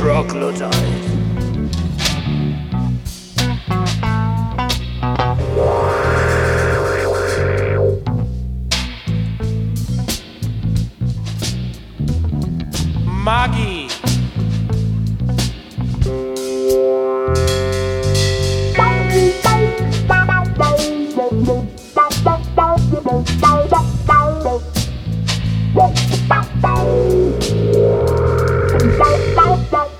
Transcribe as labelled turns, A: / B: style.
A: Bye.
B: pau, pau.